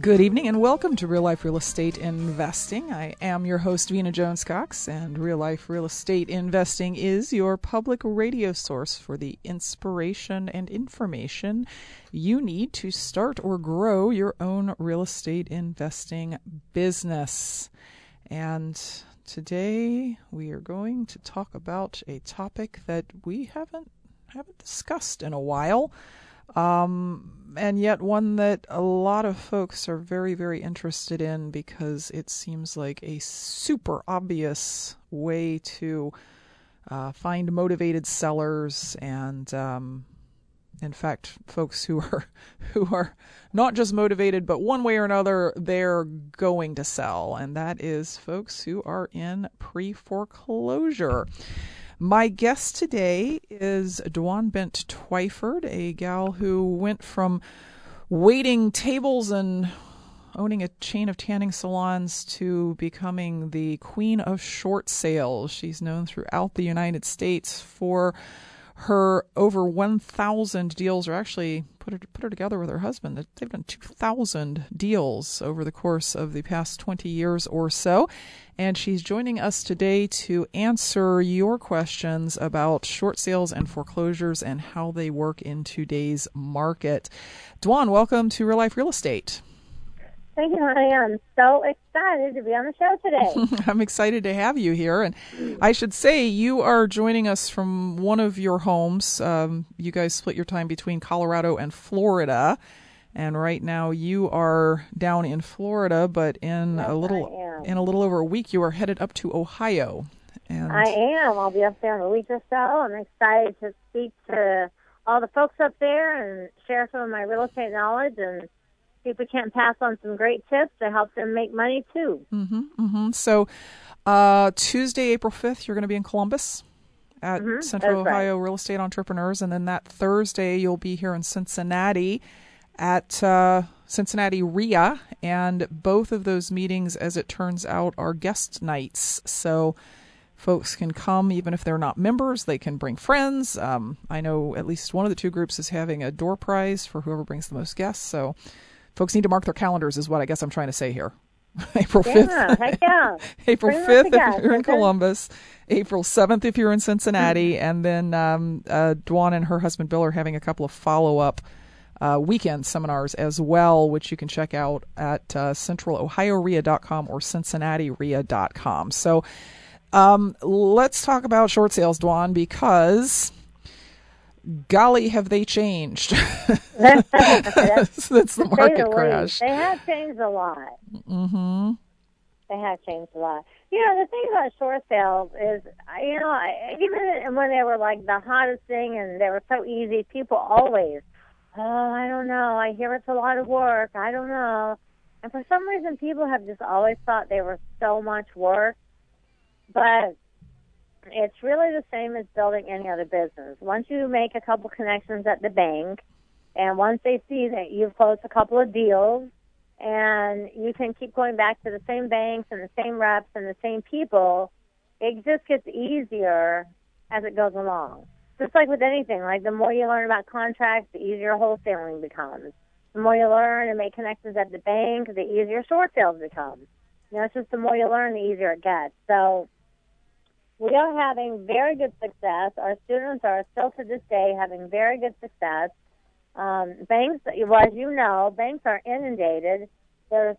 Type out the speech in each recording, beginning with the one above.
Good evening and welcome to Real Life Real Estate Investing. I am your host, Vena Jones Cox, and Real Life Real Estate Investing is your public radio source for the inspiration and information you need to start or grow your own real estate investing business. And today we are going to talk about a topic that we haven't haven't discussed in a while. Um, and yet one that a lot of folks are very, very interested in because it seems like a super obvious way to uh, find motivated sellers and, um, in fact, folks who are who are not just motivated, but one way or another, they're going to sell, and that is folks who are in pre foreclosure. My guest today is Dwan Bent Twyford, a gal who went from waiting tables and owning a chain of tanning salons to becoming the queen of short sales. She's known throughout the United States for her over 1,000 deals, or actually put her put her together with her husband. They've done 2,000 deals over the course of the past 20 years or so, and she's joining us today to answer your questions about short sales and foreclosures and how they work in today's market. Dwan, welcome to Real Life Real Estate. Thank you, honey. I'm so excited to be on the show today. I'm excited to have you here. And I should say, you are joining us from one of your homes. Um, you guys split your time between Colorado and Florida. And right now you are down in Florida, but in yes, a little in a little over a week you are headed up to Ohio. And I am. I'll be up there in a week or so. I'm excited to speak to all the folks up there and share some of my real estate knowledge and people can't pass on some great tips to help them make money too. Mm-hmm, mm-hmm. So, uh, Tuesday, April 5th, you're going to be in Columbus at mm-hmm, Central Ohio right. Real Estate Entrepreneurs. And then that Thursday, you'll be here in Cincinnati at uh, Cincinnati REIA. And both of those meetings, as it turns out, are guest nights. So, folks can come even if they're not members they can bring friends um, i know at least one of the two groups is having a door prize for whoever brings the most guests so folks need to mark their calendars is what I guess I'm trying to say here. April 5th. Yeah, heck yeah. April 5th if you're in Columbus, April 7th if you're in Cincinnati, mm-hmm. and then um, uh, Dwan and her husband Bill are having a couple of follow up uh, weekend seminars as well, which you can check out at uh, centralohioria.com or cincinnatiria.com. So um, let's talk about short sales, Dwan, because golly, have they changed? that's, that's, the market crash. They have changed a lot. Mm-hmm. They have changed a lot. You know, the thing about short sales is, you know, even when they were like the hottest thing and they were so easy, people always, oh, I don't know. I hear it's a lot of work. I don't know. And for some reason, people have just always thought they were so much work. But it's really the same as building any other business. Once you make a couple connections at the bank, and once they see that you've closed a couple of deals, and you can keep going back to the same banks and the same reps and the same people, it just gets easier as it goes along. Just like with anything, like the more you learn about contracts, the easier wholesaling becomes. The more you learn and make connections at the bank, the easier short sales become. You know, it's just the more you learn, the easier it gets. So we are having very good success. Our students are still to this day having very good success. Um, banks, well, as you know, banks are inundated. There's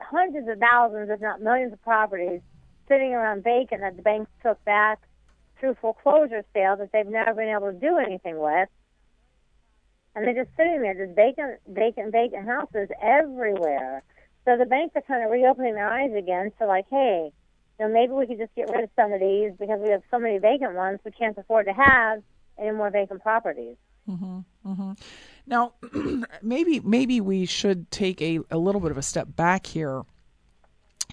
hundreds of thousands, if not millions, of properties sitting around vacant that the banks took back through foreclosure sales that they've never been able to do anything with. And they're just sitting there, just vacant, vacant, vacant houses everywhere. So the banks are kind of reopening their eyes again. So like, hey, you know, maybe we could just get rid of some of these because we have so many vacant ones we can't afford to have any more vacant properties. Mm-hmm, mm-hmm. Now, maybe maybe we should take a, a little bit of a step back here,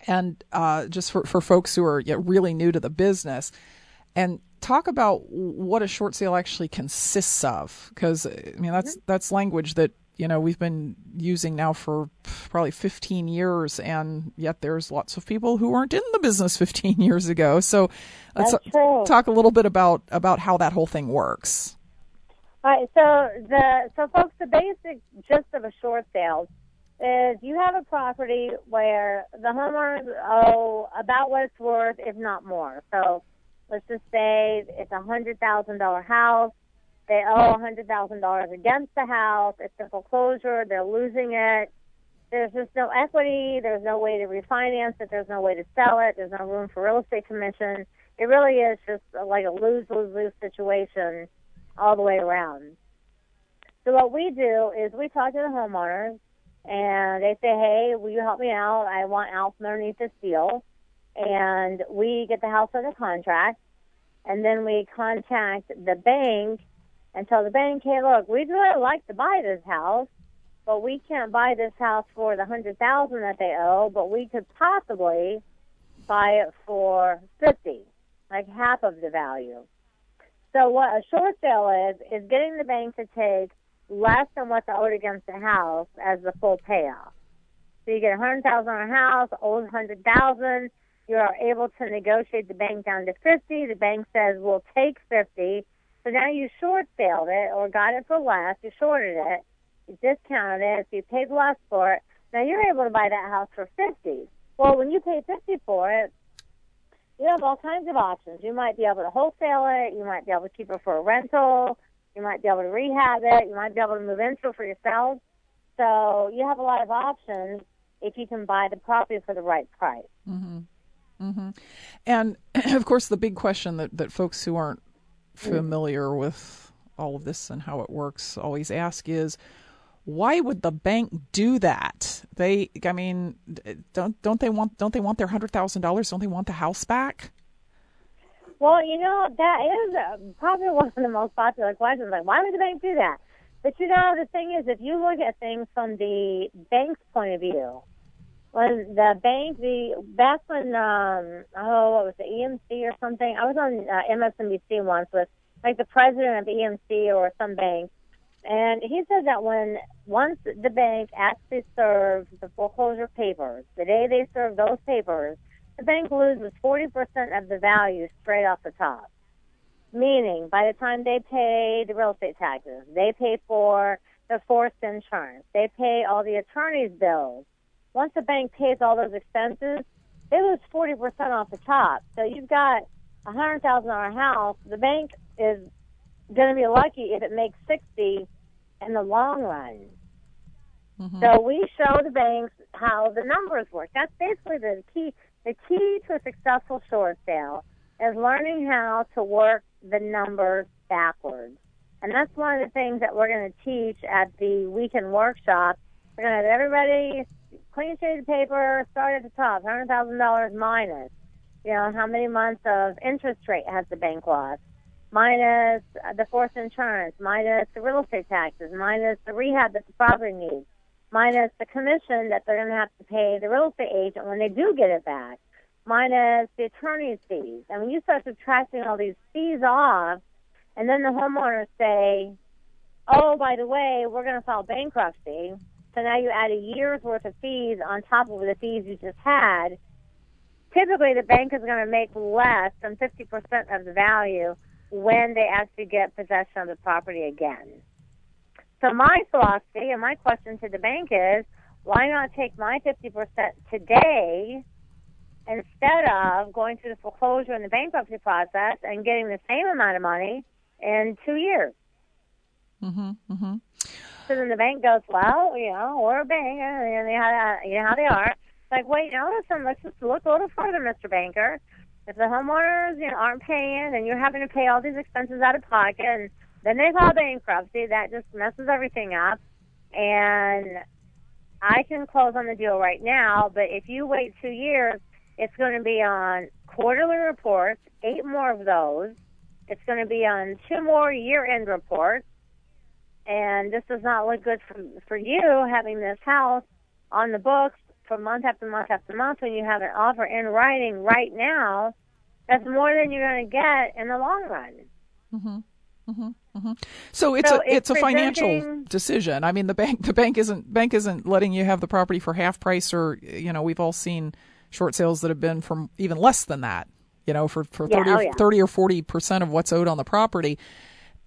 and uh, just for, for folks who are really new to the business, and talk about what a short sale actually consists of. Because I mean that's mm-hmm. that's language that you know we've been using now for probably 15 years, and yet there's lots of people who weren't in the business 15 years ago. So let's talk a little bit about about how that whole thing works. All right, so the so folks, the basic gist of a short sale is you have a property where the homeowners owe about what it's worth, if not more. So let's just say it's a hundred thousand dollar house. They owe a hundred thousand dollars against the house. It's a foreclosure. They're losing it. There's just no equity. There's no way to refinance it. There's no way to sell it. There's no room for real estate commission. It really is just like a lose lose lose situation all the way around. So what we do is we talk to the homeowners and they say, hey, will you help me out? I want out from underneath this deal. And we get the house under contract and then we contact the bank and tell the bank, hey, look, we'd really like to buy this house, but we can't buy this house for the hundred thousand that they owe, but we could possibly buy it for fifty, like half of the value. So what a short sale is is getting the bank to take less than what's owed against the house as the full payoff. So you get a hundred thousand on a house, owes a hundred thousand. You are able to negotiate the bank down to fifty. The bank says we'll take fifty. So now you short saled it or got it for less. You shorted it. You discounted it. So you paid less for it. Now you're able to buy that house for fifty. Well, when you pay fifty for it, you have all kinds of options. You might be able to wholesale it. You might be able to keep it for a rental. You might be able to rehab it. You might be able to move into it for yourself. So you have a lot of options if you can buy the property for the right price. Mm-hmm. Mm-hmm. And of course, the big question that, that folks who aren't familiar with all of this and how it works always ask is why would the bank do that? They, I mean, don't don't they want don't they want their hundred thousand dollars? Don't they want the house back? Well, you know that is uh, probably one of the most popular questions. Like, why would the bank do that? But you know, the thing is, if you look at things from the bank's point of view, when the bank, the back when um oh, what was the EMC or something? I was on uh, MSNBC once with like the president of EMC or some bank and he said that when once the bank actually serves the foreclosure papers, the day they serve those papers, the bank loses 40% of the value straight off the top. Meaning, by the time they pay the real estate taxes, they pay for the forced insurance, they pay all the attorney's bills. Once the bank pays all those expenses, they lose 40% off the top. So you've got a $100,000 house. The bank is going to be lucky if it makes 60 in the long run. Mm-hmm. So we show the banks how the numbers work. That's basically the key. The key to a successful short sale is learning how to work the numbers backwards. And that's one of the things that we're going to teach at the weekend workshop. We're going to have everybody clean sheet of paper, start at the top, $100,000 minus. You know, how many months of interest rate has the bank lost? minus the forced insurance, minus the real estate taxes, minus the rehab that the property needs, minus the commission that they're going to have to pay the real estate agent when they do get it back, minus the attorney's fees. And when you start subtracting all these fees off, and then the homeowners say, oh, by the way, we're going to file bankruptcy. So now you add a year's worth of fees on top of the fees you just had. Typically, the bank is going to make less than 50% of the value when they actually get possession of the property again. So my philosophy and my question to the bank is, why not take my 50% today instead of going through the foreclosure and the bankruptcy process and getting the same amount of money in two years? Mm-hmm, mm-hmm. So then the bank goes, well, you know, we're a bank, and you know how, you know how they are. like, wait, now listen, let's just look a little further, Mr. Banker. If the homeowners, you know, aren't paying and you're having to pay all these expenses out of pocket, and then they file bankruptcy, that just messes everything up. And I can close on the deal right now, but if you wait two years, it's going to be on quarterly reports, eight more of those. It's going to be on two more year-end reports, and this does not look good for for you having this house on the books for month after month after month when you have an offer in writing right now. That's more than you're going to get in the long run. Mm-hmm. Mm-hmm. Mm-hmm. So it's so a it's, it's a financial decision. I mean, the bank the bank isn't bank isn't letting you have the property for half price, or you know, we've all seen short sales that have been from even less than that. You know, for for yeah, 30, oh, yeah. 30 or forty percent of what's owed on the property.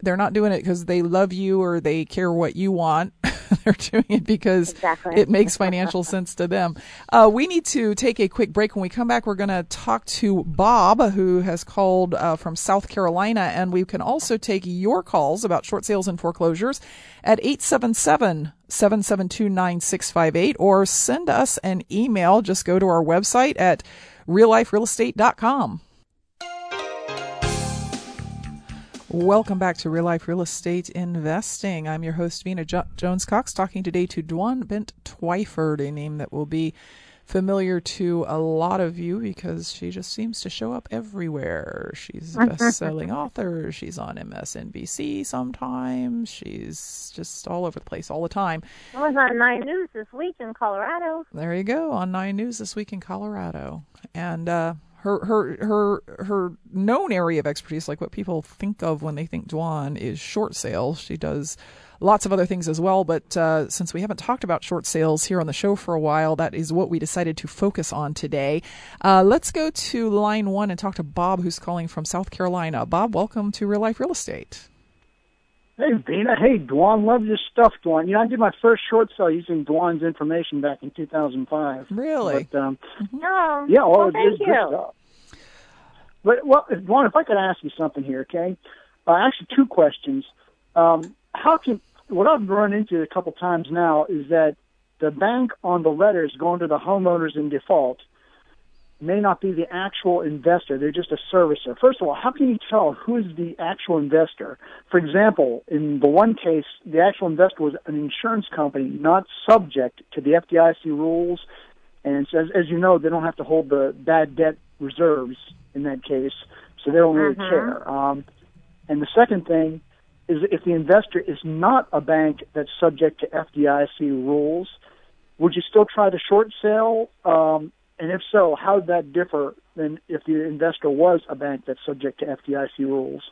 They're not doing it because they love you or they care what you want. They're doing it because exactly. it makes financial sense to them. Uh, we need to take a quick break. When we come back, we're going to talk to Bob, who has called uh, from South Carolina, and we can also take your calls about short sales and foreclosures at 877 772 9658 or send us an email. Just go to our website at realliferealestate.com. Welcome back to Real Life Real Estate Investing. I'm your host, Vena jo- Jones Cox, talking today to Dwan Bent Twyford, a name that will be familiar to a lot of you because she just seems to show up everywhere. She's a best selling author. She's on MSNBC sometimes. She's just all over the place all the time. I was on Nine News this week in Colorado. There you go, on Nine News this week in Colorado. And, uh, her her her her known area of expertise, like what people think of when they think Dwan, is short sales. She does lots of other things as well, but uh, since we haven't talked about short sales here on the show for a while, that is what we decided to focus on today. Uh, let's go to line one and talk to Bob, who's calling from South Carolina. Bob, welcome to Real Life Real Estate. Hey, Vena. Hey, Dwan. Love your stuff, Dwan. You know, I did my first short sale using Dwan's information back in 2005. Really? But, um, No. yeah, all well, it thank is you. good stuff. But, well, Dwan, if I could ask you something here, okay? Uh, actually, two questions. Um, how can, what I've run into a couple times now is that the bank on the letters going to the homeowners in default may not be the actual investor. They're just a servicer. First of all, how can you tell who is the actual investor? For example, in the one case, the actual investor was an insurance company not subject to the FDIC rules. And so as, as you know, they don't have to hold the bad debt reserves in that case, so they don't really Mhm. care. Um, and the second thing is if the investor is not a bank that's subject to FDIC rules, would you still try the short sale? Um, and if so, how would that differ than if the investor was a bank that's subject to FDIC rules?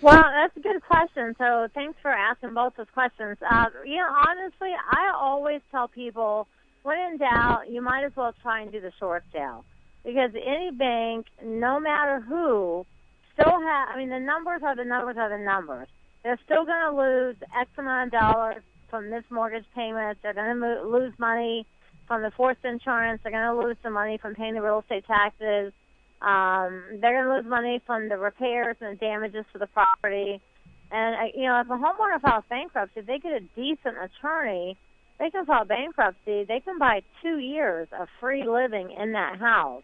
Well, that's a good question. So thanks for asking both those questions. Uh, you know, honestly, I always tell people, when in doubt, you might as well try and do the short sale because any bank, no matter who, still have. I mean, the numbers are the numbers are the numbers. They're still going to lose X amount of dollars from this mortgage payment. They're going to mo- lose money from the forced insurance. They're going to lose some money from paying the real estate taxes. Um, they're going to lose money from the repairs and the damages to the property. And uh, you know, if a homeowner files bankruptcy, they get a decent attorney, they can file bankruptcy. They can buy two years of free living in that house.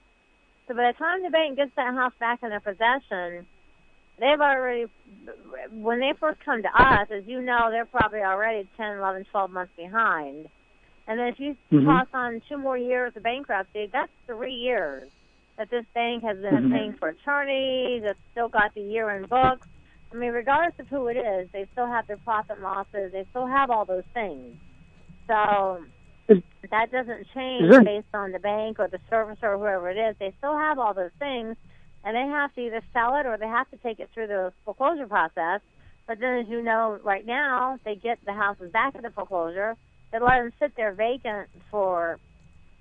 So by the time the bank gets that house back in their possession, they've already. When they first come to us, as you know, they're probably already ten, eleven, twelve months behind. And then if you Mhm. toss on two more years of bankruptcy, that's three years that this bank has been Mhm. paying for attorneys, that's still got the year in books. I mean, regardless of who it is, they still have their profit and losses. They still have all those things. So Is- that doesn't change there- based on the bank or the servicer or whoever it is. They still have all those things, and they have to either sell it or they have to take it through the foreclosure process. But then, as you know, right now they get the houses back at the foreclosure. They let them sit there vacant for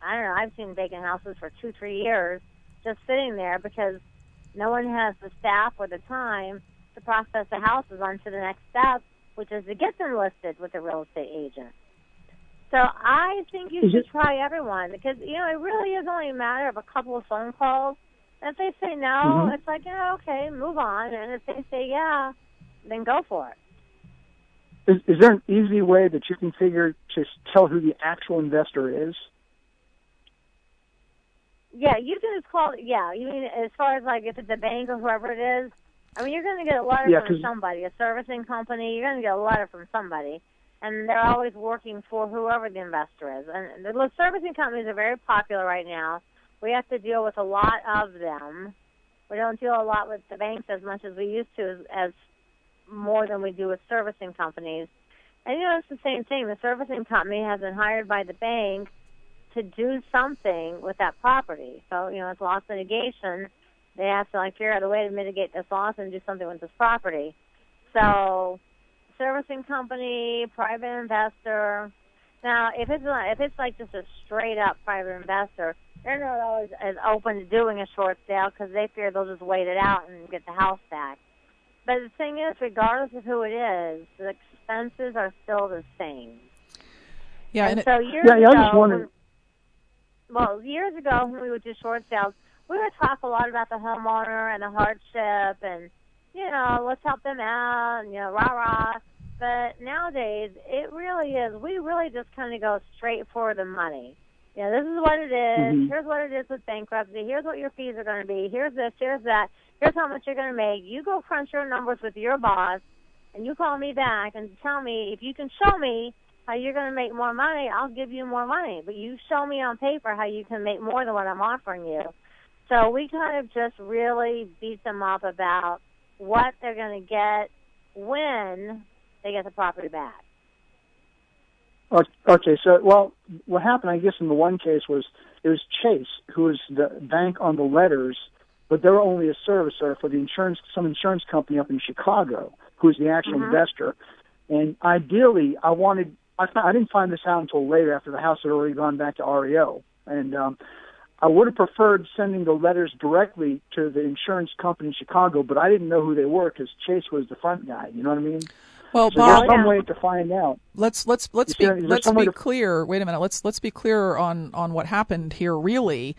I don't know. I've seen vacant houses for two, three years just sitting there because no one has the staff or the time to process the houses onto the next step, which is to get them listed with a real estate agent. So I think you should try everyone because you know it really is only a matter of a couple of phone calls. And if they say no, Mhm. it's like yeah, okay, move on. And if they say yeah, then go for it. Is, is there an easy way that you can figure to tell who the actual investor is? Yeah, you can just call. Yeah, you mean as far as like if it's a bank or whoever it is. I mean, you're going to get a letter Yeah, from somebody, a servicing company. You're going to get a letter from somebody, and they're always working for whoever the investor is. And the the servicing companies are very popular right now. We have to deal with a lot of them. We don't deal a lot with the banks as much as we used to, as, as more than we do with servicing companies. And you know, it's the same thing. The servicing company has been hired by the bank to do something with that property. So, you know, it's loss mitigation. They have to like figure out a way to mitigate this loss and do something with this property. So, servicing company, private investor. Now, if it's not, if it's like just a straight up private investor, they're not always as open to doing a short sale because they fear they'll just wait it out and get the house back. But the thing is, regardless of who it is, the expenses are still the same. Yeah, and and it, so years Yeah, yeah, I ago, just wondered- well, years ago when we would do short sales, we would talk a lot about the homeowner and the hardship, and you know, let's help them out, and you know, rah rah. But nowadays, it really is. We really just kind of go straight for the money. You know, this is what it is. Mhm. Here's what it is with bankruptcy. Here's what your fees are going to be. Here's this. Here's that. Here's how much you're going to make. You go crunch your numbers with your boss, and you call me back and tell me if you can show me how you're going to make more money, I'll give you more money. But you show me on paper how you can make more than what I'm offering you. So we kind of just really beat them up about what they're going to get when they get the property back. Okay, so well, what happened, I guess, in the one case was it was Chase who was the bank on the letters, but they're only a servicer for the insurance, some insurance company up in Chicago, who's the actual Mhm. investor. And ideally, I wanted, I, I didn't find this out until later after the house had already gone back to REO, and um, I would have preferred sending the letters directly to the insurance company in Chicago, but I didn't know who they were because Chase was the front guy. You know what I mean? well, So there's Bob, some way to find out. let's let's let's be let's be to- clear. Wait a minute. Let's let's be clear on on what happened here, really,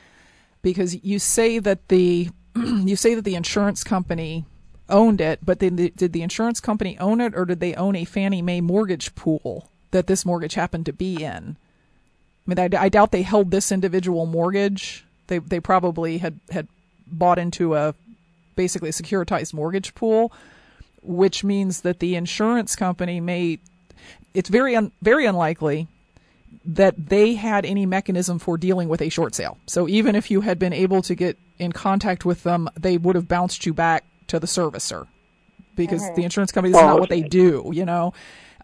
because you say that the you say that the insurance company owned it, but then the, did the insurance company own it, or did they own a Fannie Mae mortgage pool that this mortgage happened to be in? I mean, I, I doubt they held this individual mortgage. They they probably had had bought into a basically a securitized mortgage pool, which means that the insurance company may. It's very un, very unlikely that they had any mechanism for dealing with a short sale. So even if you had been able to get in contact with them, they would have bounced you back to the servicer because the insurance company is Oh, not what they do, you know.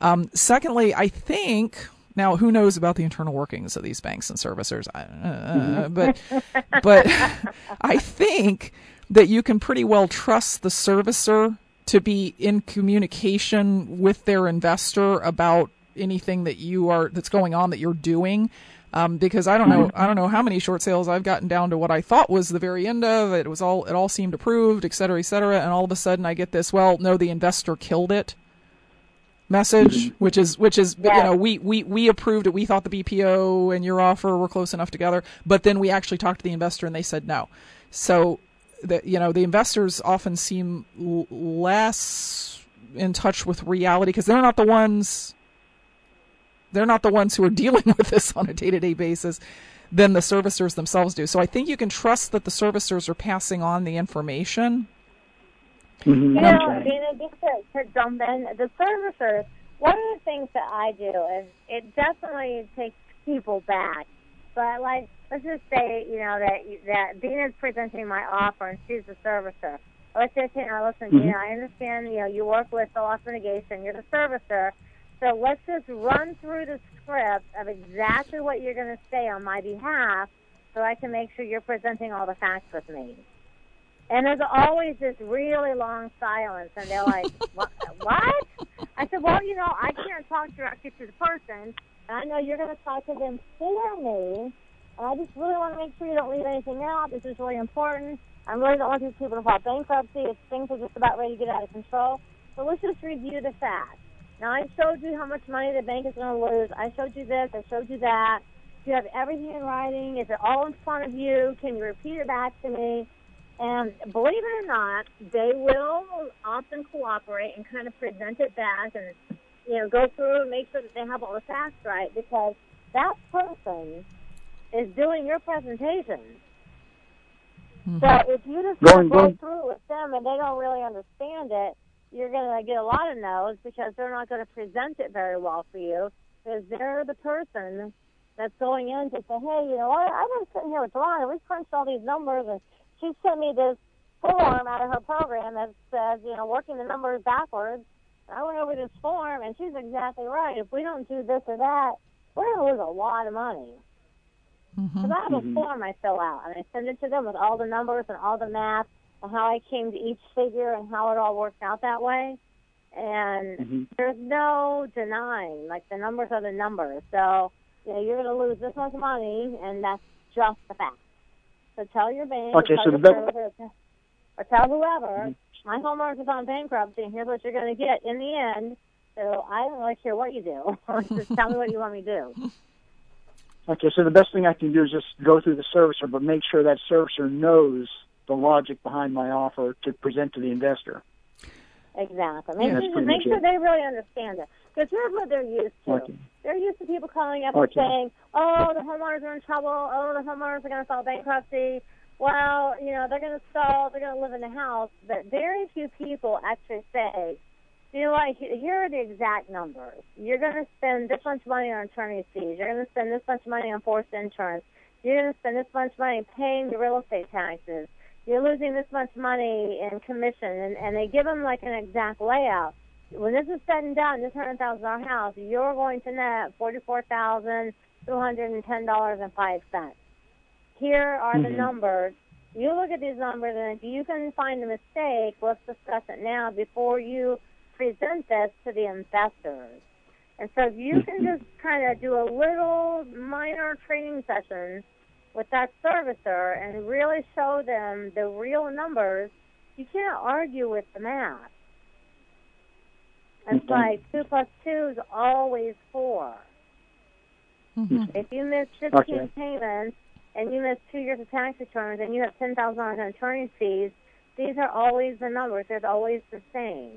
Um, secondly, I think now who knows about the internal workings of these banks and servicers, I, uh, but but I think that you can pretty well trust the servicer to be in communication with their investor about anything that you are that's going on that you're doing. Um, because I don't know, I don't know how many short sales I've gotten down to what I thought was the very end of it. Was all, it all seemed approved, et cetera, et cetera. And all of a sudden I get this, well, no, the investor killed it message, which is, which is, you know, we, we, we approved it. We thought the BPO and your offer were close enough together, but then we actually talked to the investor and they said no. So that, you know, the investors often seem l- less in touch with reality because they're not the ones they're not the ones who are dealing with this on a day-to-day basis than the servicers themselves do. So I think you can trust that the servicers are passing on the information. Mm-hmm. You know, Dana, just to, to jump in, the servicers, one of the things that I do is it definitely takes people back. But like, let's just say, you know, that that Dina's presenting my offer and she's the servicer. Let's just say, now listen, Mhm. Dina, I understand, you know, you work with the loss mitigation, you're the servicer. So let's just run through the script of exactly what you're going to say on my behalf so I can make sure you're presenting all the facts with me. And there's always this really long silence, and they're like, what? what? I said, well, you know, I can't talk directly to the person, and I know you're going to talk to them for me, and I just really want to make sure you don't leave anything out. This is really important. I really don't want these people to file bankruptcy if things are just about ready to get out of control. So let's just review the facts. Now, I showed you how much money the bank is going to lose. I showed you this. I showed you that. Do you have everything in writing? Is it all in front of you? Can you repeat it back to me? And believe it or not, they will often cooperate and kind of present it back and, you know, go through and make sure that they have all the facts right because that person is doing your presentation. Mm-hmm. So if you just going, go through with them and they don't really understand it, you're going to get a lot of no's because they're not going to present it very well for you because they're the person that's going in to say, hey, you know what, I've been sitting here with Dwan and we crunched all these numbers and she sent me this form out of her program that says, you know, working the numbers backwards. I went over this form and she's exactly right. If we don't do this or that, we're going to lose a lot of money. Because mm-hmm. I have a mm-hmm. form I fill out and I send it to them with all the numbers and all the math and how I came to each figure and how it all worked out that way. And mm-hmm. there's no denying, like the numbers are the numbers. So, you know, you're going to lose this much money, and that's just the fact. So tell your bank, okay, so the servicer, or tell whoever, mm-hmm. my homeowner is on bankruptcy, and here's what you're going to get in the end. So I don't really care what you do. just tell me what you want me to do. Okay, so the best thing I can do is just go through the servicer, but make sure that servicer knows the logic behind my offer to present to the investor. Exactly. Make, yeah, sure, make sure they really understand it. Because here's what they're used to. Okay. They're used to people calling up okay. and saying, oh, the homeowners are in trouble. Oh, the homeowners are going to file bankruptcy. Well, you know, they're going to stall. They're going to live in the house. But very few people actually say, you know what, here are the exact numbers. You're going to spend this much money on attorney's fees. You're going to spend this much money on forced insurance. You're going to spend this much money paying the real estate taxes you're losing this much money in commission, and, and they give them like an exact layout. When this is said and done, this hundred thousand dollar house, you're going to net forty four thousand two hundred and ten dollars and five cents. Here are mm-hmm. the numbers. You look at these numbers, and if you can find a mistake, let's discuss it now before you present this to the investors. And so if you can mm-hmm. just kind of do a little minor training session with that servicer and really show them the real numbers, you can't argue with the math. It's mm-hmm. like two plus two is always 4 mm-hmm. If you miss 15 okay. payments and you miss two years of tax returns and you have $10,000 in attorney fees, these are always the numbers. They're always the same.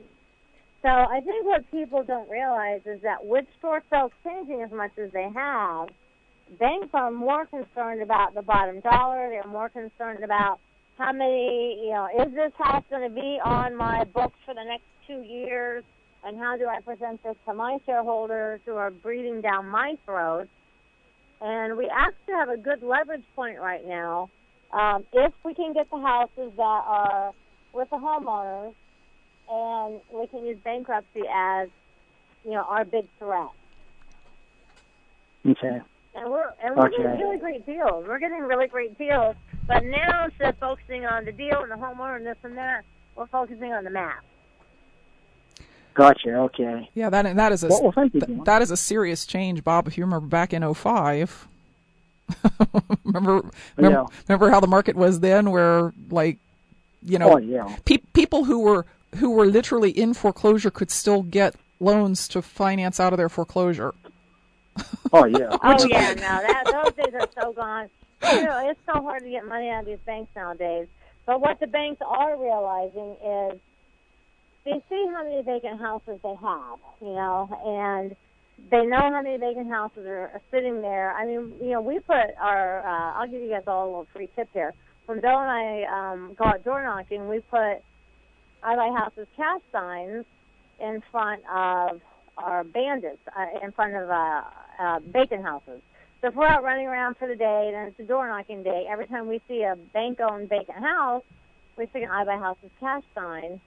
So I think what people don't realize is that with short sales changing as much as they have, banks are more concerned about the bottom dollar. They're more concerned about how many, you know, is this house going to be on my books for the next two years? And how do I present this to my shareholders who are breathing down my throat? And we actually have a good leverage point right now. Um, if we can get the houses that are with the homeowners, and we can use bankruptcy as, you know, our big threat. Okay. And we're and we're okay. getting really great deals. We're getting really great deals. But now instead of focusing on the deal and the homeowner and this and that, we're focusing on the map. Gotcha. Okay. Yeah, that that is a well, well, th- that is a serious change, Bob. If you remember back in 05. remember remember, yeah. remember how the market was then where like you know oh, yeah. pe- people who were who were literally in foreclosure could still get loans to finance out of their foreclosure. Oh yeah. oh yeah. No, that those days are so gone. You know, it's so hard to get money out of these banks nowadays. But what the banks are realizing is they see how many vacant houses they have, you know, and they know how many vacant houses are, are sitting there. I mean, you know, we put our. Uh, I'll give you guys all a little free tip here. When Bill and I um, go out door knocking, we put I buy houses cash signs in front of our bandits, uh, in front of uh, uh, bacon houses. So if we're out running around for the day, then it's a door knocking day. Every time we see a bank owned vacant house, we stick an I buy houses cash sign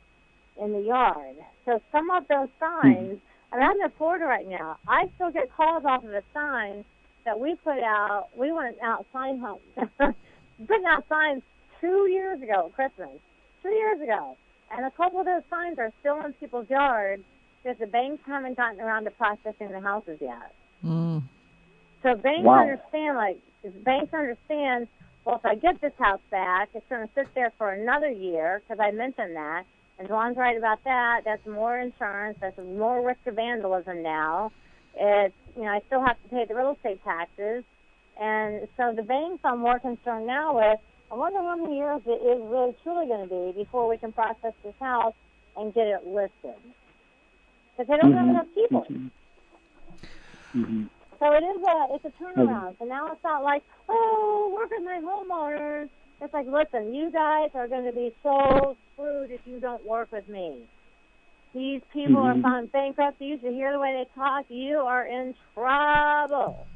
in the yard. So some of those signs, I mean, I'm in Florida right now. I still get calls off of a sign that we put out. We went out sign hunt, putting out signs two years ago, Christmas, two years ago, and a couple of those signs are still in people's yards because the banks haven't gotten around to processing the houses yet. Mm. So banks wow. understand, like, if banks understand, well, if I get this house back, it's going to sit there for another year, because I mentioned that. And Dwan's right about that. That's more insurance. That's more risk of vandalism now. It's, you know, I still have to pay the real estate taxes. And so the banks I'm more concerned now with, I wonder how many years it is really truly going to be before we can process this house and get it listed. Because they don't mm-hmm. have enough people. Mm-hmm. Mm-hmm. So it is a it's a turnaround. Mm-hmm. So now it's not like oh work with my homeowners It's like, listen, you guys are going to be so screwed if you don't work with me. These people Mhm. are filing bankruptcy. You should hear the way they talk. You are in trouble.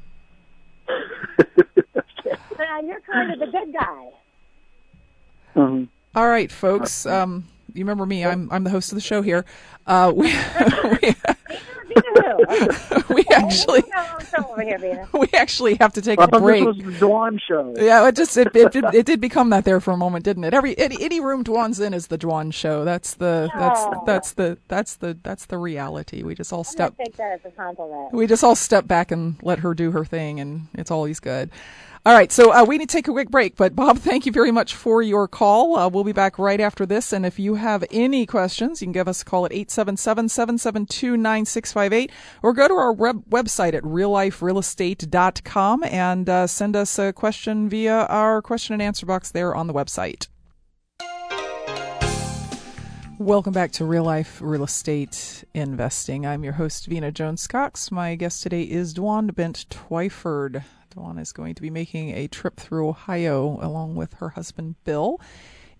But you're kind of the good guy. um, All right, folks. Um, you remember me? I'm I'm the host of the show here. Uh, we we, Vena who? we actually show over here, Vena. we actually have to take I a thought break. this was the Dwan show. Yeah, it just it, it did it did become that there for a moment, didn't it? Every any, any room Dwan's in is the Dwan show. That's the that's Oh. that's the that's the that's the reality. We just all step take that as a compliment. we just all step back and let her do her thing, and it's always good. All right, so uh, we need to take a quick break. But Bob, thank you very much for your call. Uh, we'll be back right after this. And if you have any questions, you can give us a call at 877-772-9658 or go to our web- website at realliferealestate.com and uh, send us a question via our question and answer box there on the website. Welcome back to Real Life Real Estate Investing. I'm your host, Vena Jones Cox. My guest today is Dwan Bent Twyford. Dwan is going to be making a trip through Ohio along with her husband, Bill,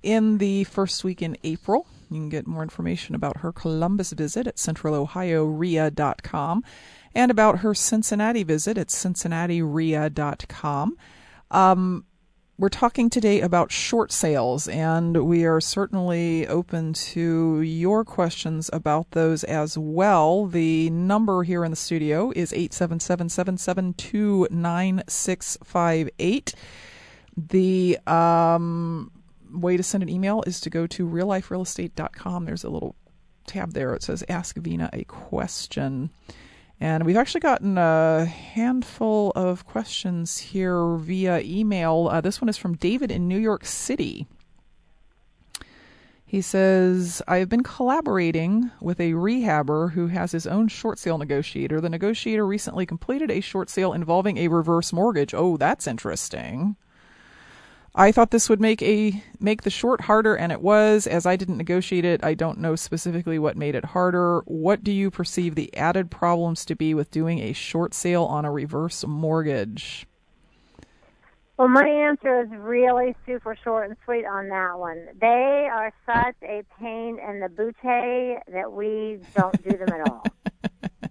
in the first week in April. You can get more information about her Columbus visit at centralohiorea.com and about her Cincinnati visit at cincinnatirea.com. Um, we're talking today about short sales, and we are certainly open to your questions about those as well. The number here in the studio is 877 772 9658. The um, way to send an email is to go to realliferealestate.com. There's a little tab there. It says Ask Vena a Question. And we've actually gotten a handful of questions here via email. Uh, this one is from David in New York City. He says, I have been collaborating with a rehabber who has his own short sale negotiator. The negotiator recently completed a short sale involving a reverse mortgage. Oh, that's interesting. I thought this would make a make the short harder and it was as I didn't negotiate it. I don't know specifically what made it harder. What do you perceive the added problems to be with doing a short sale on a reverse mortgage? Well, my answer is really super short and sweet on that one. They are such a pain in the booty that we don't do them at all.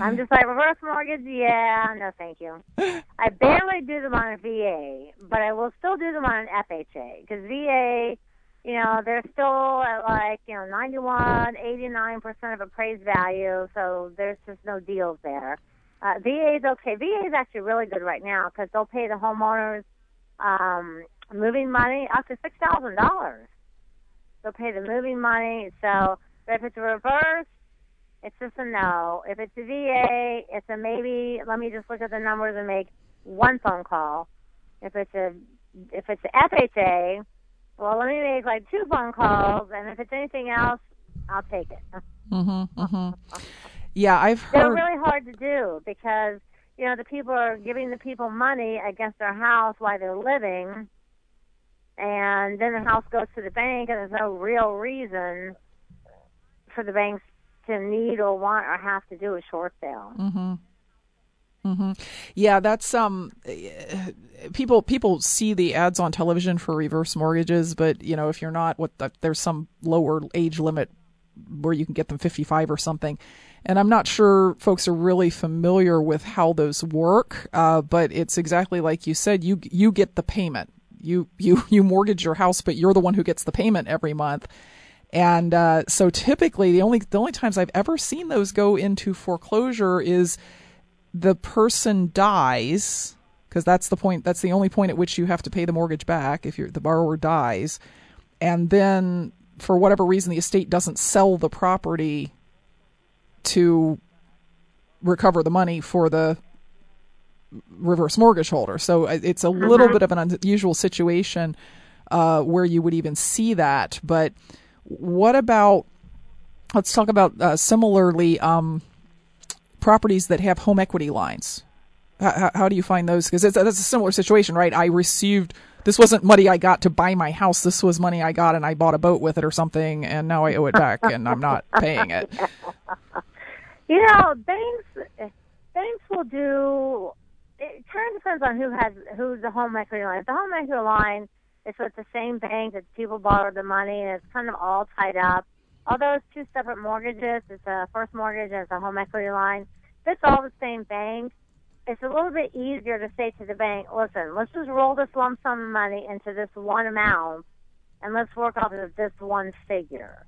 I'm just like reverse mortgage, yeah, no, thank you. I barely do them on a VA, but I will still do them on FHA because VA, you know, they're still at like you know 91, 89 percent of appraised value, so there's just no deals there. Uh, VA is okay. VA is actually really good right now because they'll pay the homeowners um, moving money up to six thousand dollars. They'll pay the moving money. So, if it's a reverse, it's just a no. If it's a VA, it's a maybe. Let me just look at the numbers and make one phone call. If it's a if it's a FHA, well, let me make like two phone calls, and if it's anything else, I'll take it. Mm-hmm, mm-hmm. Yeah, I've They're really hard to do because you know the people are giving the people money against their house while they're living, and then the house goes to the bank, and there's no real reason for the banks to need or want or have to do a short sale. Mm-hmm. Mm-hmm. Yeah, that's um, people people see the ads on television for reverse mortgages, but you know if you're not, what the, there's some lower age limit where you can get them 55 or something. And I'm not sure folks are really familiar with how those work, uh, but it's exactly like you said. You you get the payment. You you you mortgage your house, but you're the one who gets the payment every month. And uh, so typically, the only the only times I've ever seen those go into foreclosure is the person dies because that's the point. That's the only point at which you have to pay the mortgage back if you're, the borrower dies, and then for whatever reason the estate doesn't sell the property to recover the money for the reverse mortgage holder. So uh, it's a little bit of an unusual situation uh, where you would even see that. But what about? Let's talk about uh, similarly um, properties that have home equity lines. How, how do you find those? Because that's a similar situation, right? I received this wasn't money I got to buy my house. This was money I got and I bought a boat with it or something, and now I owe it back and I'm not paying it. You know, banks banks will do. It kind of depends on who has who's the home equity line. The home equity line It's with the same bank that people borrowed the money, and it's kind of all tied up. Although it's two separate mortgages, it's a first mortgage and it's a home equity line. It's all the same bank. It's a little bit easier to say to the bank, listen, let's just roll this lump sum of money into this one amount, and let's work off of this one figure.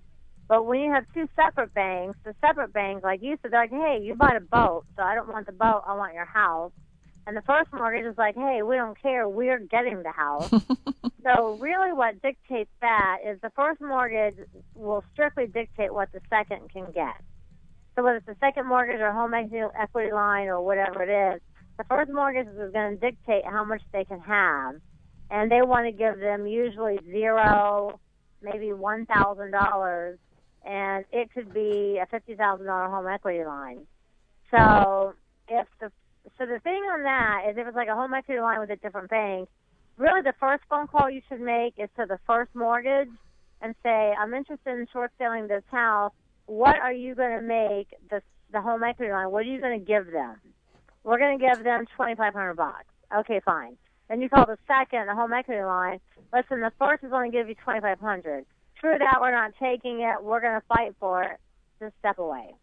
But when you have two separate banks, the separate banks, like you said, they're like, hey, you bought a boat, so I don't want the boat, I want your house. And the first mortgage is like, hey, we don't care, we're getting the house. so really what dictates that is the first mortgage will strictly dictate what the second can get. So whether it's the second mortgage or home equity line or whatever it is, the first mortgage is going to dictate how much they can have. And they want to give them usually zero, maybe one thousand dollars, and it could be a fifty thousand dollar home equity line. So if the so the thing on that is if it's like a home equity line with a different bank, really the first phone call you should make is to the first mortgage and say, I'm interested in short selling this house. What are you going to make the the home equity line? What are you going to give them? We're going to give them twenty five hundred bucks. Okay, fine. Then you call the second, the home equity line. Listen, the first is only give you twenty five hundred. True that we're not taking it. We're going to fight for it. Just step away.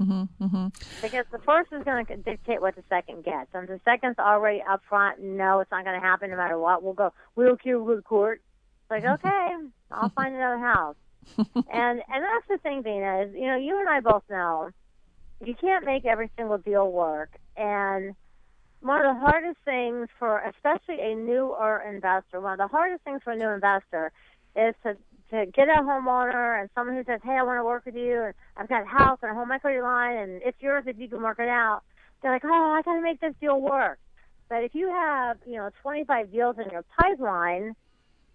Mm-hmm, mm-hmm. Because the first is going to dictate what the second gets, and the second's already up front. No, it's not going to happen no matter what. We'll go. We'll go to court. It's like okay, I'll find another house. and and that's the thing, Vena is you know you and I both know you can't make every single deal work, and one of the hardest things for especially a newer investor, one of the hardest things for a new investor is to to get a homeowner and someone who says, "Hey, I want to work with you, and I've got a house and a home equity line, and it's yours if you can work it out." They're like, "Oh, I got to make this deal work." But if you have, you know, 25 deals in your pipeline,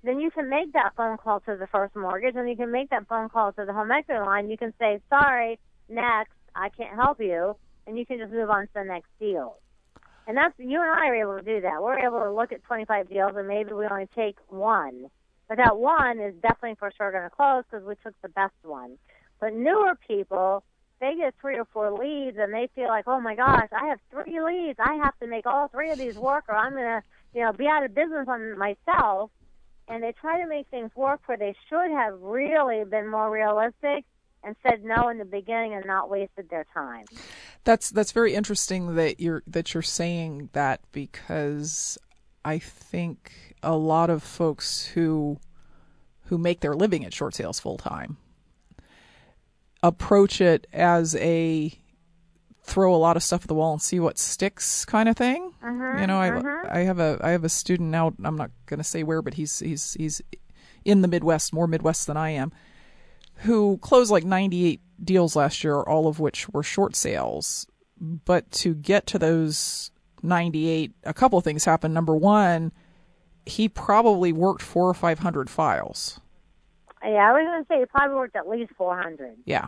then you can make that phone call to the first mortgage, and you can make that phone call to the home equity line. You can say, "Sorry, next, I can't help you," and you can just move on to the next deal. And that's you and I are able to do that. We're able to look at 25 deals, and maybe we only take one but that one is definitely for sure going to close because we took the best one. But newer people, they get three or four leads and they feel like, oh my gosh, I have three leads. I have to make all three of these work or I'm going to, you know, be out of business on myself. And they try to make things work where they should have really been more realistic and said no in the beginning and not wasted their time. That's that's very interesting that you're that you're saying that because I think a lot of folks who who make their living at short sales full time approach it as a throw a lot of stuff at the wall and see what sticks kind of thing. Uh-huh, you know, I uh-huh. I have a I have a student now. I'm not going to say where, but he's he's he's in the Midwest, more Midwest than I am, who closed like 98 deals last year, all of which were short sales. But to get to those 98, a couple of things happened. Number one, he probably worked four or five hundred files. Yeah, I was going to say he probably worked at least four hundred. Yeah.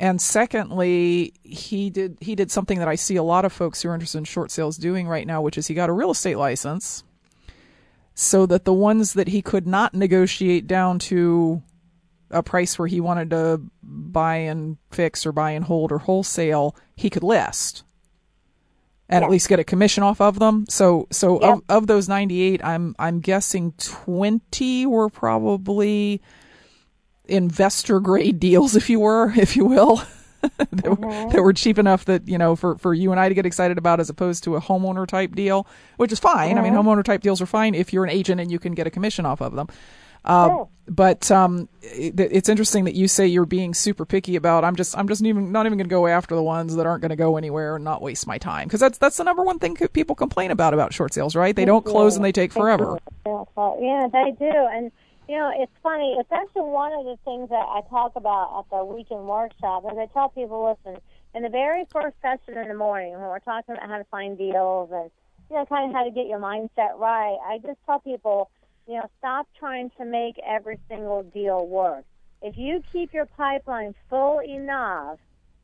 And secondly, he did he did something that I see a lot of folks who are interested in short sales doing right now, which is he got a real estate license so that the ones that he could not negotiate down to a price where he wanted to buy and fix or buy and hold or wholesale, he could list and Yeah. at least get a commission off of them. So so Yeah. of, of those 98, I'm I'm guessing 20 were probably investor grade deals if you were, if you will. that, were, uh-huh. that were cheap enough that you know for, for you and I to get excited about as opposed to a homeowner type deal, which is fine. I mean, uh-huh. homeowner type deals are fine if you're an agent and you can get a commission off of them. Uh, Sure. But um, it, it's interesting that you say you're being super picky about. I'm just I'm just even not even going to go after the ones that aren't going to go anywhere and not waste my time because that's that's the number one thing people complain about about short sales, right? They don't close and they take forever. Yeah, yeah, they do. And, you know, it's funny. It's actually one of the things that I talk about at the weekend workshop. Is I tell people, listen, in the very first session in the morning when we're talking about how to find deals and, you know, kind of how to get your mindset right, I just tell people, you know, stop trying to make every single deal work. If you keep your pipeline full enough,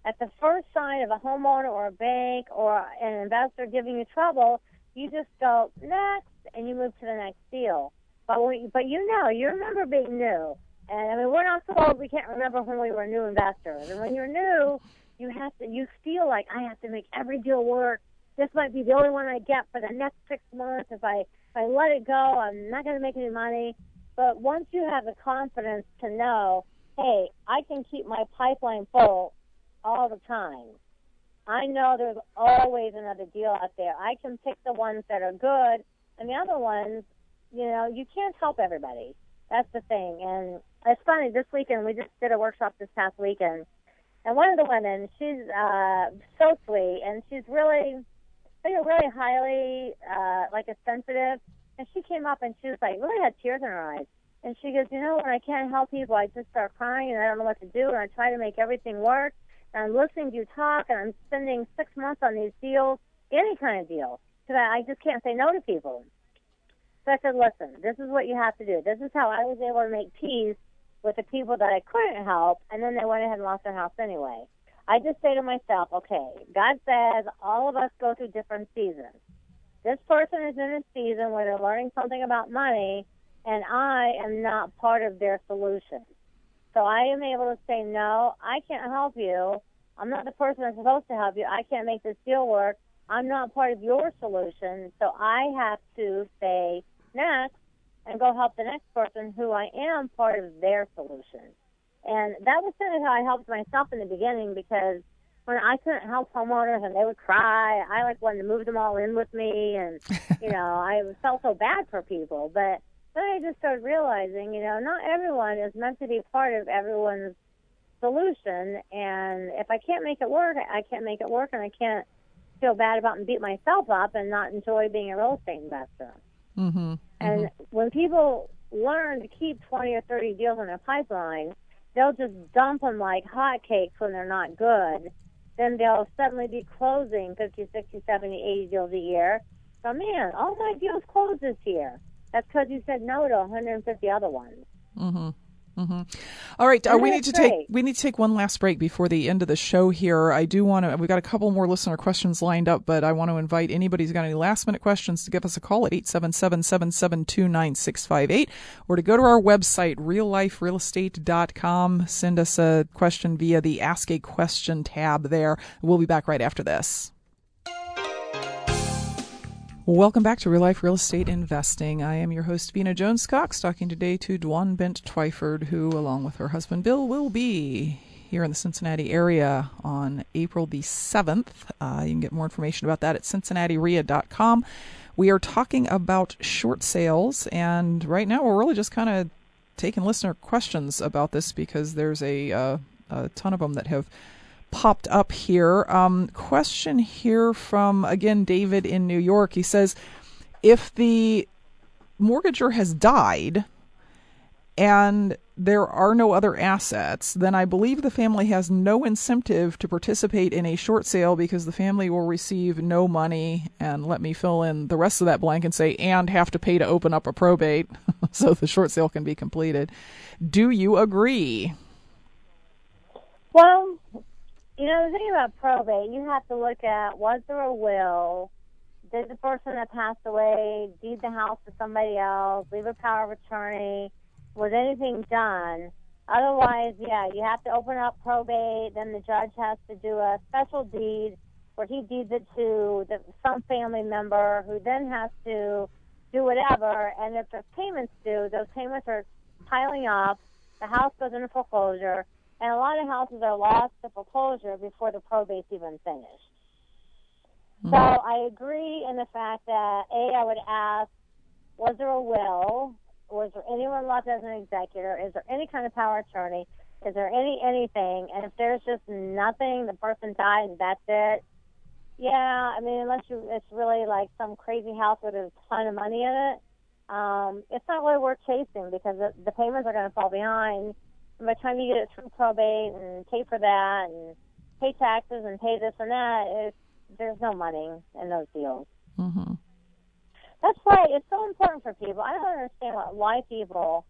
at the first sign of a homeowner or a bank or an investor giving you trouble, you just go next and you move to the next deal. But but you know, you remember being new, and I mean, we're not so old we can't remember when we were new investors. And when you're new, you have to, you feel like I have to make every deal work. This might be the only one I get for the next six months. If I I let it go, I'm not going to make any money. But once you have the confidence to know, hey, I can keep my pipeline full all the time. I know there's always another deal out there. I can pick the ones that are good, and the other ones, you know, you can't help everybody. That's the thing. And it's funny. This weekend we just did a workshop this past weekend, and one of the women, she's uh, so sweet, and she's really, know, really highly uh, like a sensitive. And she came up and she was like, really had tears in her eyes. And she goes, you know, when I can't help people, I just start crying and I don't know what to do, and I try to make everything work. And I'm listening to you talk, and I'm spending six months on these deals, any kind of deal, because I, I just can't say no to people. So I said, listen, this is what you have to do. This is how I was able to make peace with the people that I couldn't help, and then they went ahead and lost their house anyway. I just say to myself, okay, God says all of us go through different seasons. This person is in a season where they're learning something about money, and I am not part of their solution. So I am able to say, no, I can't help you. I'm not the person that's supposed to help you. I can't make this deal work. I'm not part of your solution. So I have to say next and go help the next person who I am part of their solution. And that was kind of how I helped myself in the beginning because when I couldn't help homeowners and they would cry, I like wanted to move them all in with me, and you know I felt so bad for people. But then I just started realizing, you know, not everyone is meant to be part of everyone's solution, and if I can't make it work, I can't make it work, and I can't feel bad about and beat myself up and not enjoy being a real estate investor. Mm-hmm. And mm-hmm. when people learn to keep 20 or 30 deals in their pipeline, they'll just dump them like hotcakes when they're not good. Then they'll suddenly be closing 50, 60, 70, 80 deals a year. So, man, all my deals closed this year. That's because you said no to 150 other ones. Mm-hmm. Mm-hmm. All right, uh, we need to take we need to take one last break before the end of the show. Here, I do want to. We've got a couple more listener questions lined up, but I want to invite anybody who's got any last minute questions to give us a call at 877-772-9658 or to go to our website realliferealestate.com. Send us a question via the Ask a Question tab there. We'll be back right after this. Welcome back to Real Life Real Estate Investing. I am your host, Vena Jones Cox, talking today to Dwan Bent Twyford, who, along with her husband Bill, will be here in the Cincinnati area on April the 7th. Uh, you can get more information about that at cincinnatirea.com. We are talking about short sales, and right now we're really just kind of taking listener questions about this because there's a, uh, a ton of them that have popped up here. Um, question here from, again, David in New York. He says, if the mortgager has died and there are no other assets, then I believe the family has no incentive to participate in a short sale because the family will receive no money. And let me fill in the rest of that blank and say, and have to pay to open up a probate so the short sale can be completed. Do you agree? Well, you know, the thing about probate, you have to look at was there a will? Did the person that passed away deed the house to somebody else, leave a power of attorney? Was anything done? Otherwise, yeah, you have to open up probate. Then the judge has to do a special deed where he deeds it to the, some family member who then has to do whatever. And if there's payments due, those payments are piling up. The house goes into foreclosure and a lot of houses are lost to foreclosure before the probate's even finished. Mm-hmm. So I agree in the fact that A, I would ask, was there a will? Was there anyone left as an executor? Is there any kind of power attorney? Is there any anything? And if there's just nothing, the person died and that's it. Yeah, I mean, unless you, it's really like some crazy house with a ton of money in it, um, it's not really worth chasing because the, the payments are going to fall behind by the time you get it through probate and pay for that and pay taxes and pay this and that, it's, there's no money in those deals. Mm-hmm. That's why it's so important for people. I don't understand why, why people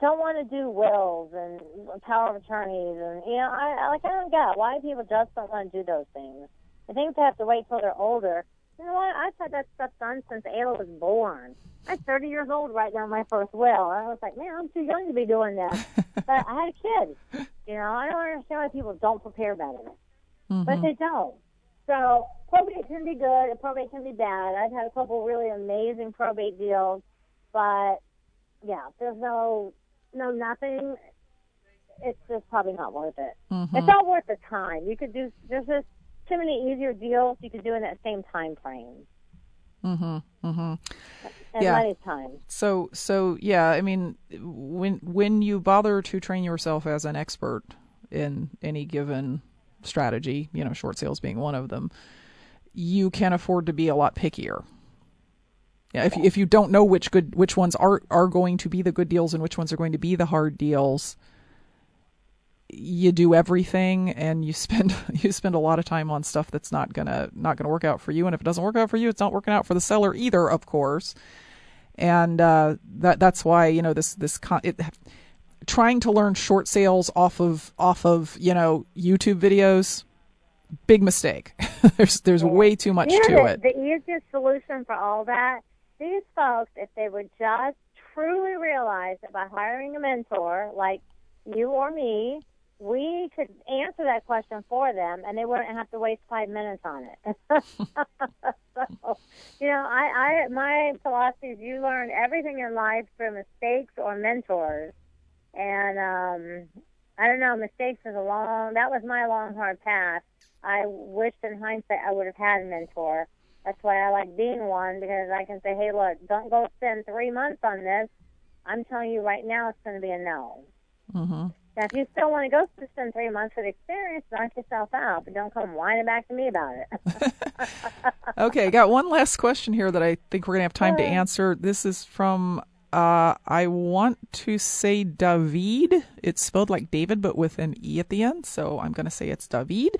don't want to do wills and power of attorneys and you know I, I like I don't get why people just don't want to do those things. I think they have to wait till they're older. You know what? I've had that stuff done since Ayla was born. I'm 30 years old right now, my first will. I was like, man, I'm too young to be doing that. but I had a kid. You know, I don't understand why people don't prepare better. Mm-hmm. But they don't. So probate can be good. Probate can be bad. I've had a couple really amazing probate deals, but yeah, there's no no nothing. It's just probably not worth it. Mm-hmm. It's not worth the time. You could do there's just too many easier deals you could do in that same time frame. Mhm. Mhm. And Yeah. time. So so yeah, I mean when when you bother to train yourself as an expert in any given strategy, you know, short sales being one of them, you can afford to be a lot pickier. Yeah, if if you don't know which good which ones are are going to be the good deals and which ones are going to be the hard deals, you do everything and you spend you spend a lot of time on stuff that's not gonna not gonna work out for you. And if it doesn't work out for you, it's not working out for the seller either, of course. And uh, that that's why you know this this con- it, trying to learn short sales off of off of you know YouTube videos, big mistake. there's there's way too much You to know, it. the, the easiest solution for all that, these folks, if they would just truly realize that by hiring a mentor like you or me, we could answer that question for them and they wouldn't have to waste five minutes on it. so, you know, I, I my philosophy is you learn everything in life through mistakes or mentors. And um I don't know, mistakes is a long that was my long hard path. I wished in hindsight I would have had a mentor. That's why I like being one because I can say, hey, look, don't go spend three months on this. I'm telling you right now, it's going to be a no. hmm Now, if you still want to go spend three months the experience, knock yourself out, but don't come whining back to me about it. Okay, got one last question here that I think we're gonna have time to answer. This is from uh, I want to say David. It's spelled like David, but with an e at the end, so I'm gonna say it's David.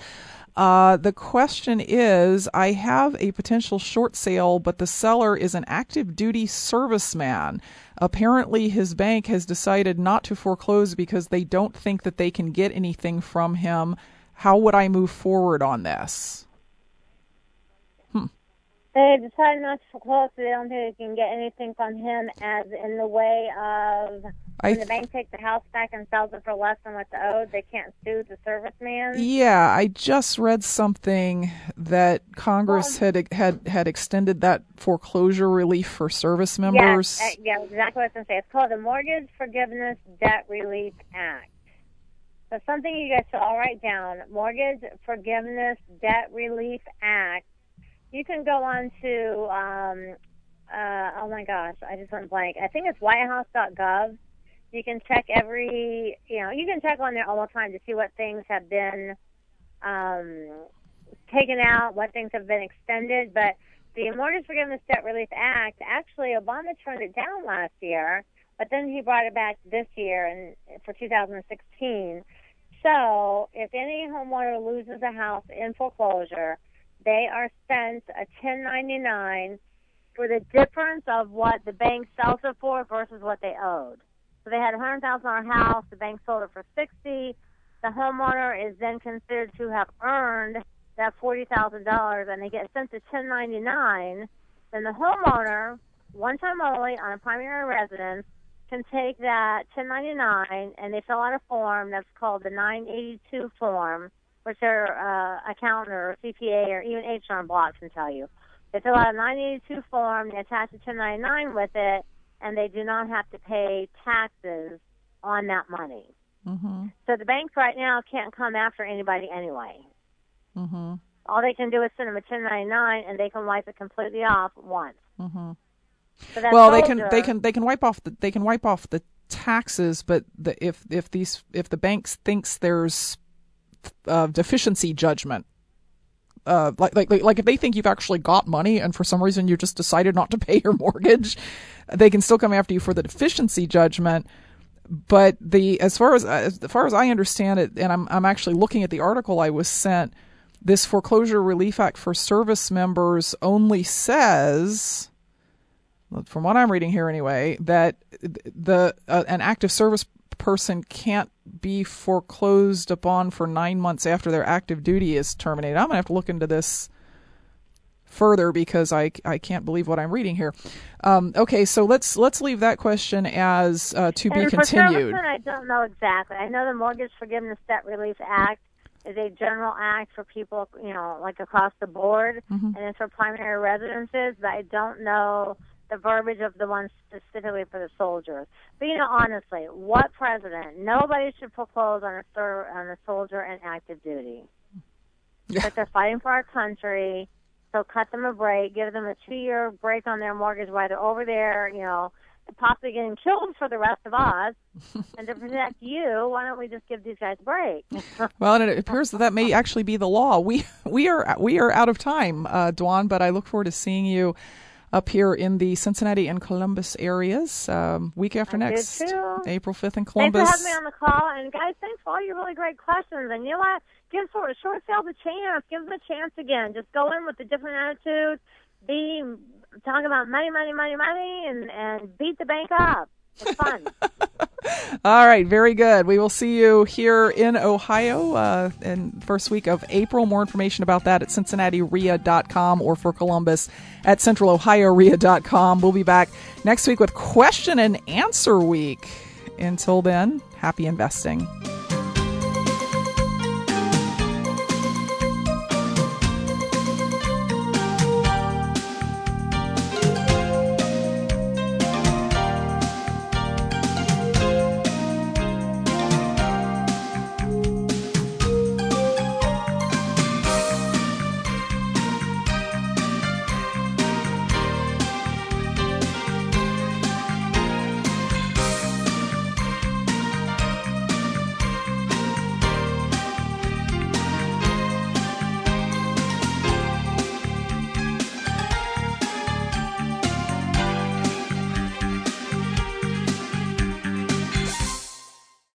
Uh, the question is I have a potential short sale, but the seller is an active duty serviceman. Apparently, his bank has decided not to foreclose because they don't think that they can get anything from him. How would I move forward on this? They decided not to foreclose, so they don't think they can get anything from him, as in the way of I when the bank takes the house back and sells it for less than what's owed, they can't sue the serviceman. Yeah, I just read something that Congress had had had extended that foreclosure relief for service members. Yes, uh, yeah, exactly what I was going to say. It's called the Mortgage Forgiveness Debt Relief Act. So something you guys should all write down: Mortgage Forgiveness Debt Relief Act. You can go on to, um, uh, oh my gosh, I just went blank. I think it's WhiteHouse.gov. You can check every, you know, you can check on there all the time to see what things have been um, taken out, what things have been extended. But the Mortgage Forgiveness Debt Relief Act, actually, Obama turned it down last year, but then he brought it back this year and for 2016. So if any homeowner loses a house in foreclosure, they are sent a 1099 for the difference of what the bank sells it for versus what they owed. So they had a hundred thousand dollar house, the bank sold it for sixty. The homeowner is then considered to have earned that forty thousand dollars, and they get sent to ten ninety nine. Then the homeowner, one time only on a primary residence, can take that ten ninety nine and they fill out a form that's called the nine eighty two form, which their uh, accountant or CPA or even H&R Blocks can tell you. They fill out a 982 form, they attach a 1099 with it, and they do not have to pay taxes on that money. Mm-hmm. So the banks right now can't come after anybody anyway. Mm-hmm. All they can do is send them a 1099, and they can wipe it completely off once. Mm-hmm. So Well, they can they can they can wipe off the they can wipe off the taxes, but the, if if these if the banks thinks there's uh, deficiency judgment. Uh, like, like like if they think you've actually got money and for some reason you just decided not to pay your mortgage, they can still come after you for the deficiency judgment. But the as far as as far as I understand it, and I'm I'm actually looking at the article I was sent. This foreclosure relief act for service members only says from what I'm reading here anyway, that the uh, an active service person can't be foreclosed upon for nine months after their active duty is terminated. I'm gonna have to look into this further because I, I can't believe what I'm reading here. Um, okay, so let's let's leave that question as uh, to be and for continued. I don't know exactly. I know the Mortgage Forgiveness Debt Relief Act is a general act for people, you know, like across the board, Mhm. and it's for primary residences. But I don't know the verbiage of the one specifically for the soldiers. But you know, honestly, what president? Nobody should propose on a ser- on a soldier in active duty. Yeah. But they're fighting for our country, so cut them a break, give them a two-year break on their mortgage while they're over there. You know, possibly getting killed for the rest of us, and to protect you, why don't we just give these guys a break? Well, and it appears that that may actually be the law. We we are we are out of time, uh, Dwan, but I look forward to seeing you up here in the Cincinnati and Columbus areas um, week after I next. April fifth in Columbus. Thanks for having me on the call, and guys, thanks for all your really great questions. And you know what? Give sort of short sales a chance. Give them a chance again. Just go in with a different attitude. Be talk about money, money, money, money, and and beat the bank up. Fun. All right, very good. We will see you here in Ohio uh, in first week of April. More information about that at cincinnatirea.com or for Columbus at centralohiorea.com. We'll be back next week with question and answer week. Until then, happy investing.